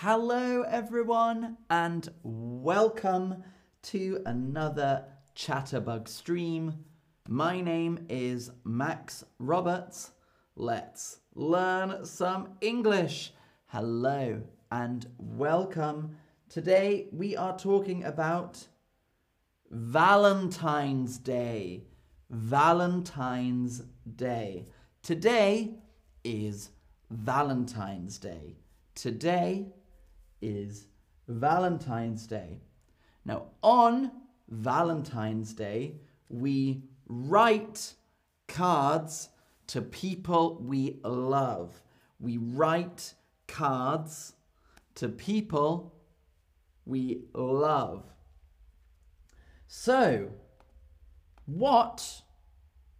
Hello, everyone, and welcome to another Chatterbug stream. My name is Max Roberts. Let's learn some English. Hello, and welcome. Today we are talking about Valentine's Day. Valentine's Day. Today is Valentine's Day. Today is Valentine's Day. Now, on Valentine's Day, we write cards to people we love. We write cards to people we love. So, what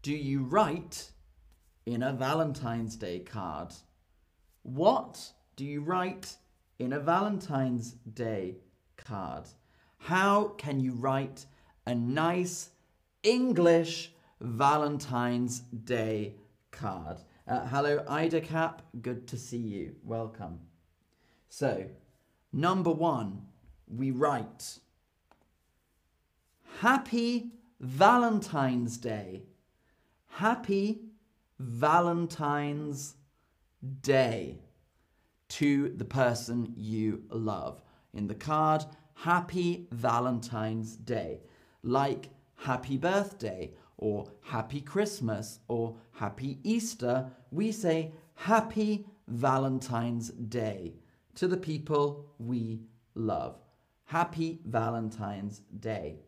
do you write in a Valentine's Day card? What do you write in a Valentine's Day card? How can you write a nice English Valentine's Day card? Uh, hello, Ida Cap. Good to see you. Welcome. So, number one, we write Happy Valentine's Day. Happy Valentine's Day to the person you love. In the card, Happy Valentine's Day. Like Happy Birthday or Happy Christmas or Happy Easter, we say Happy Valentine's Day to the people we love. Happy Valentine's Day.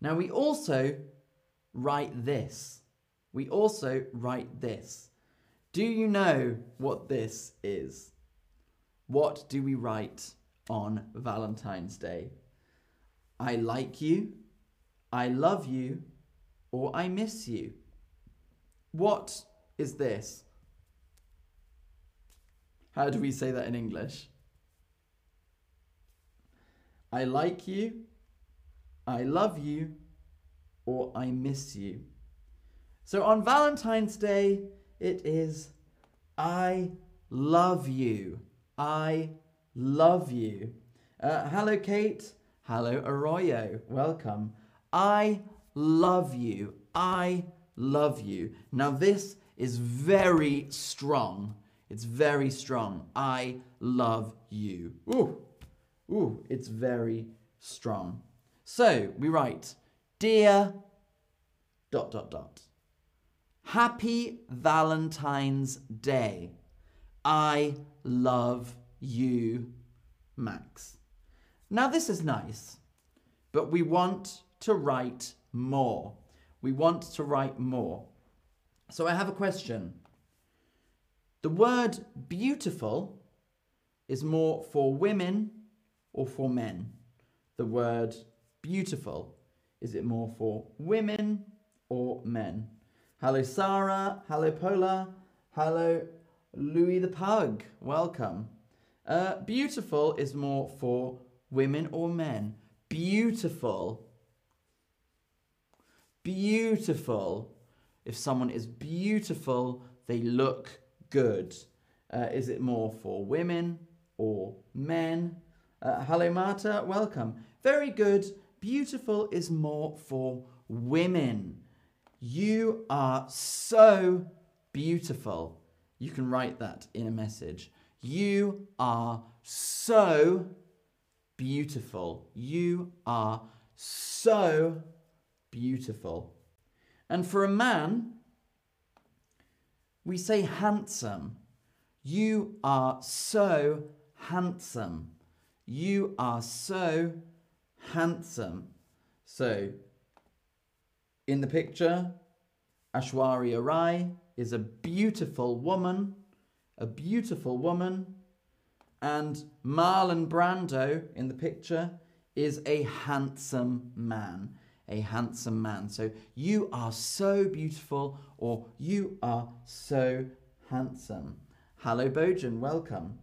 Now we also write this. We also write this. Do you know what this is? What do we write on Valentine's Day? I like you, I love you, or I miss you. What is this? How do we say that in English? I like you, I love you, or I miss you. So on Valentine's Day, it is I love you. I love you. Uh, hello, Kate. Hello, Arroyo. Welcome. I love you. I love you. Now, this is very strong. It's very strong. I love you. Ooh, ooh, it's very strong. So we write, Dear dot dot dot. Happy Valentine's Day. I love you, Max. Now, this is nice, but we want to write more. We want to write more. So, I have a question. The word beautiful is more for women or for men? The word beautiful, is it more for women or men? Hello, Sarah. Hello, Pola. Hello, Louis the Pug. Welcome. Uh, beautiful is more for women or men. Beautiful. Beautiful. If someone is beautiful, they look good. Uh, is it more for women or men? Uh, hello, Marta. Welcome. Very good. Beautiful is more for women. You are so beautiful. You can write that in a message. You are so beautiful. You are so beautiful. And for a man, we say handsome. You are so handsome. You are so handsome. So in the picture, Aishwarya Rai is a beautiful woman, a beautiful woman, and Marlon Brando in the picture is a handsome man, a handsome man. So you are so beautiful or you are so handsome. Hello, Bojan, welcome.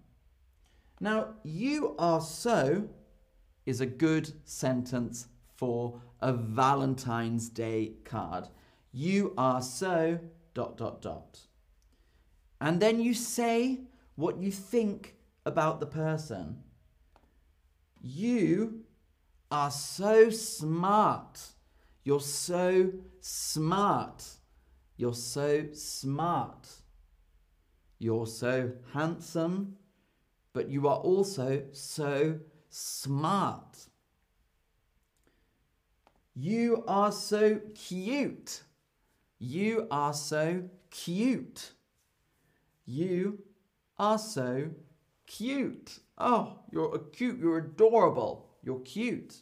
Now, you are so is a good sentence for a Valentine's Day card. You are so dot dot dot. And then you say what you think about the person. You are so smart. You're so smart. You're so smart. You're so handsome, but you are also so smart. You are so cute. You are so cute. You are so cute. Oh, you're cute. You're adorable. You're cute.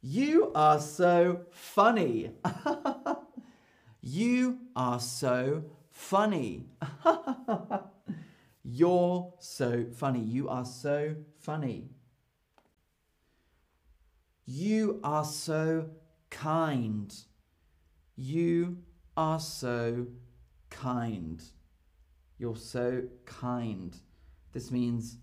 You are so funny. you are so funny. You're so funny. You are so funny. You are so kind. You are so kind. You're so kind. This means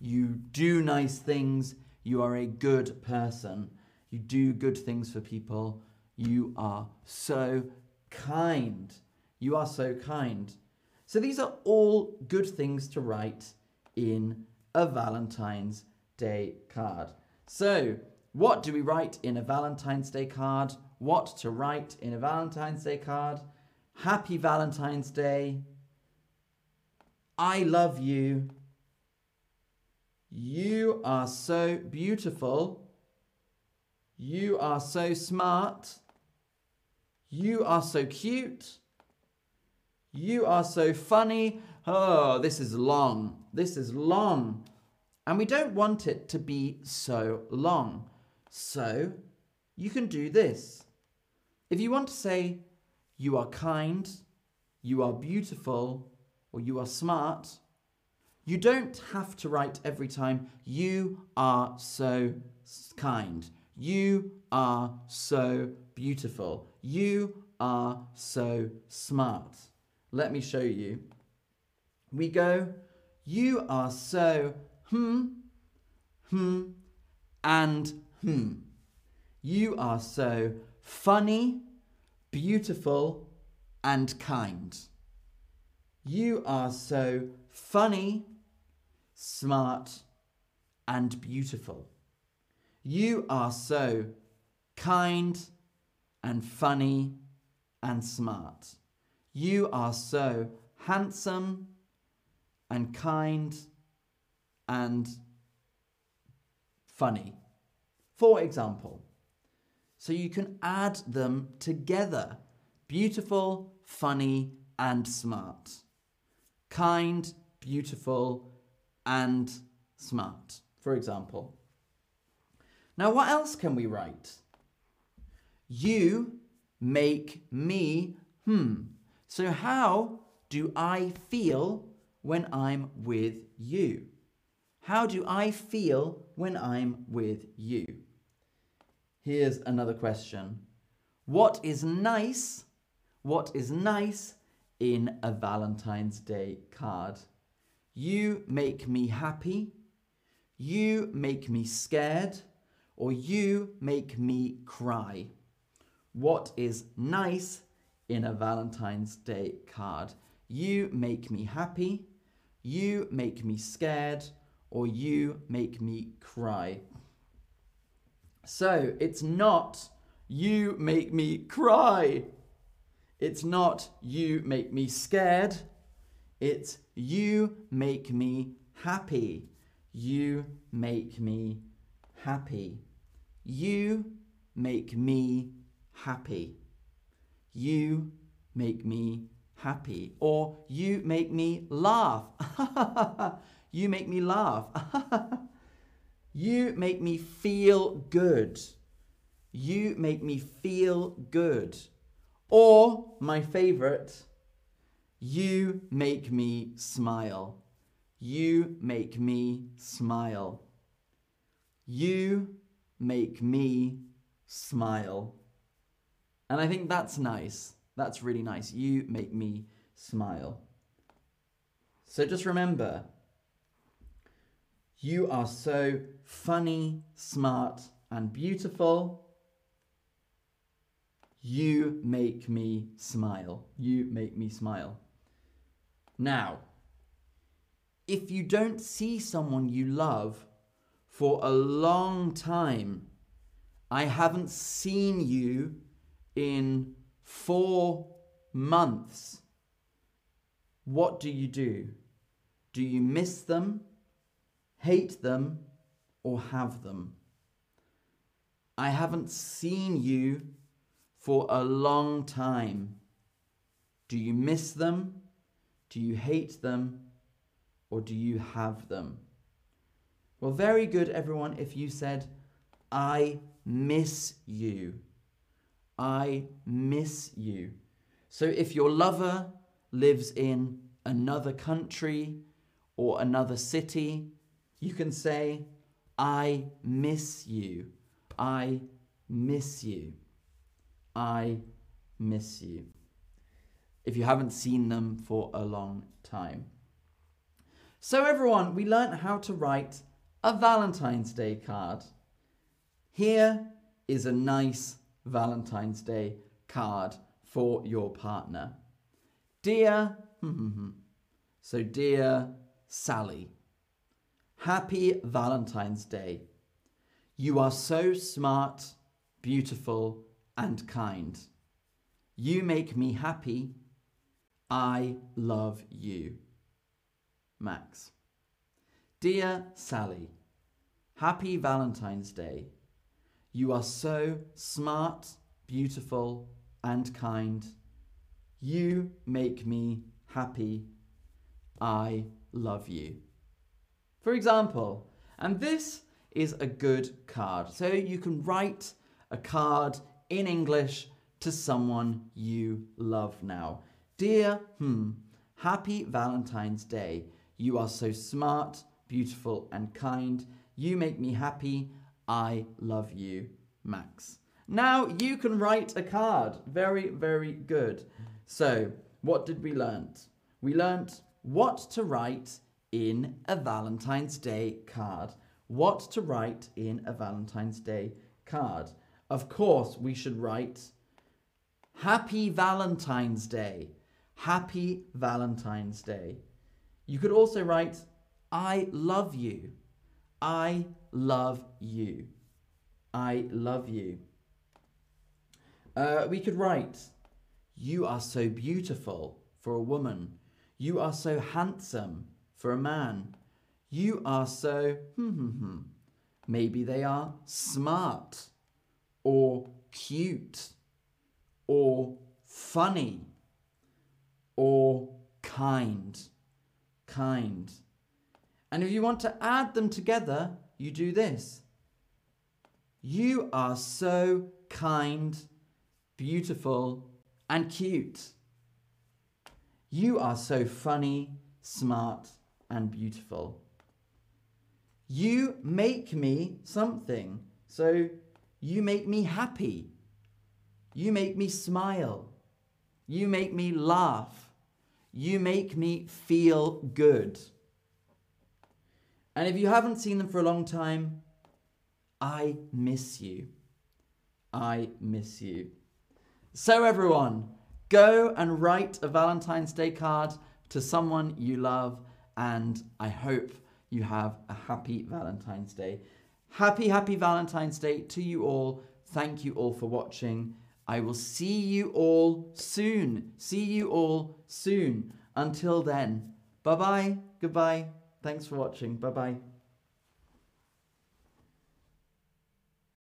you do nice things. You are a good person. You do good things for people. You are so kind. You are so kind. So these are all good things to write in a Valentine's Day card. So, what do we write in a Valentine's Day card? What to write in a Valentine's Day card? Happy Valentine's Day. I love you. You are so beautiful. You are so smart. You are so cute. You are so funny. Oh, this is long. This is long. And we don't want it to be so long. So you can do this. If you want to say, you are kind, you are beautiful, or you are smart, you don't have to write every time, you are so kind. You are so beautiful. You are so smart. Let me show you. We go, you are so hmm, hmm, and hmm. You are so funny, beautiful, and kind. You are so funny, smart, and beautiful. You are so kind and funny and smart. You are so handsome and kind and funny. For example, so you can add them together beautiful, funny, and smart. Kind, beautiful, and smart, for example. Now, what else can we write? You make me hmm. So, how do I feel when I'm with you? How do I feel when I'm with you? Here's another question What is nice? What is nice in a Valentine's Day card? You make me happy. You make me scared. Or you make me cry. What is nice in a Valentine's Day card. You make me happy, you make me scared, or you make me cry. So it's not you make me cry. It's not you make me scared. It's you make me happy. You make me happy. You make me happy. You make me happy. Or you make me laugh. you make me laugh. you make me feel good. You make me feel good. Or, my favorite, you make me smile. You make me smile. You make me smile. And I think that's nice. That's really nice. You make me smile. So just remember, you are so funny, smart, and beautiful. You make me smile. You make me smile. Now, if you don't see someone you love for a long time, I haven't seen you in four months, what do you do? Do you miss them, hate them, or have them? I haven't seen you for a long time. Do you miss them? Do you hate them? Or do you have them? Well, very good, everyone, if you said, I miss you. I miss you. So if your lover lives in another country or another city, you can say, I miss you. I miss you. I miss you. If you haven't seen them for a long time. So, everyone, we learned how to write a Valentine's Day card. Here is a nice Valentine's Day card for your partner. Dear, so dear Sally, happy Valentine's Day. You are so smart, beautiful, and kind. You make me happy. I love you. Max. Dear Sally, happy Valentine's Day. You are so smart, beautiful, and kind. You make me happy. I love you. For example, and this is a good card. So you can write a card in English to someone you love now. Dear, hmm, happy Valentine's Day. You are so smart, beautiful, and kind. You make me happy. I love you, Max. Now you can write a card. Very, very good. So, what did we learn? We learnt what to write in a Valentine's Day card. What to write in a Valentine's Day card. Of course, we should write Happy Valentine's Day. Happy Valentine's Day. You could also write I love you. I love you. I love you. Uh, we could write, You are so beautiful for a woman. You are so handsome for a man. You are so, hmm, hmm, hmm. Maybe they are smart or cute or funny or kind. Kind. And if you want to add them together, you do this. You are so kind, beautiful, and cute. You are so funny, smart, and beautiful. You make me something. So you make me happy. You make me smile. You make me laugh. You make me feel good. And if you haven't seen them for a long time, I miss you. I miss you. So, everyone, go and write a Valentine's Day card to someone you love, and I hope you have a happy Valentine's Day. Happy, happy Valentine's Day to you all. Thank you all for watching. I will see you all soon. See you all soon. Until then, bye bye, goodbye. Thanks for watching. Bye bye.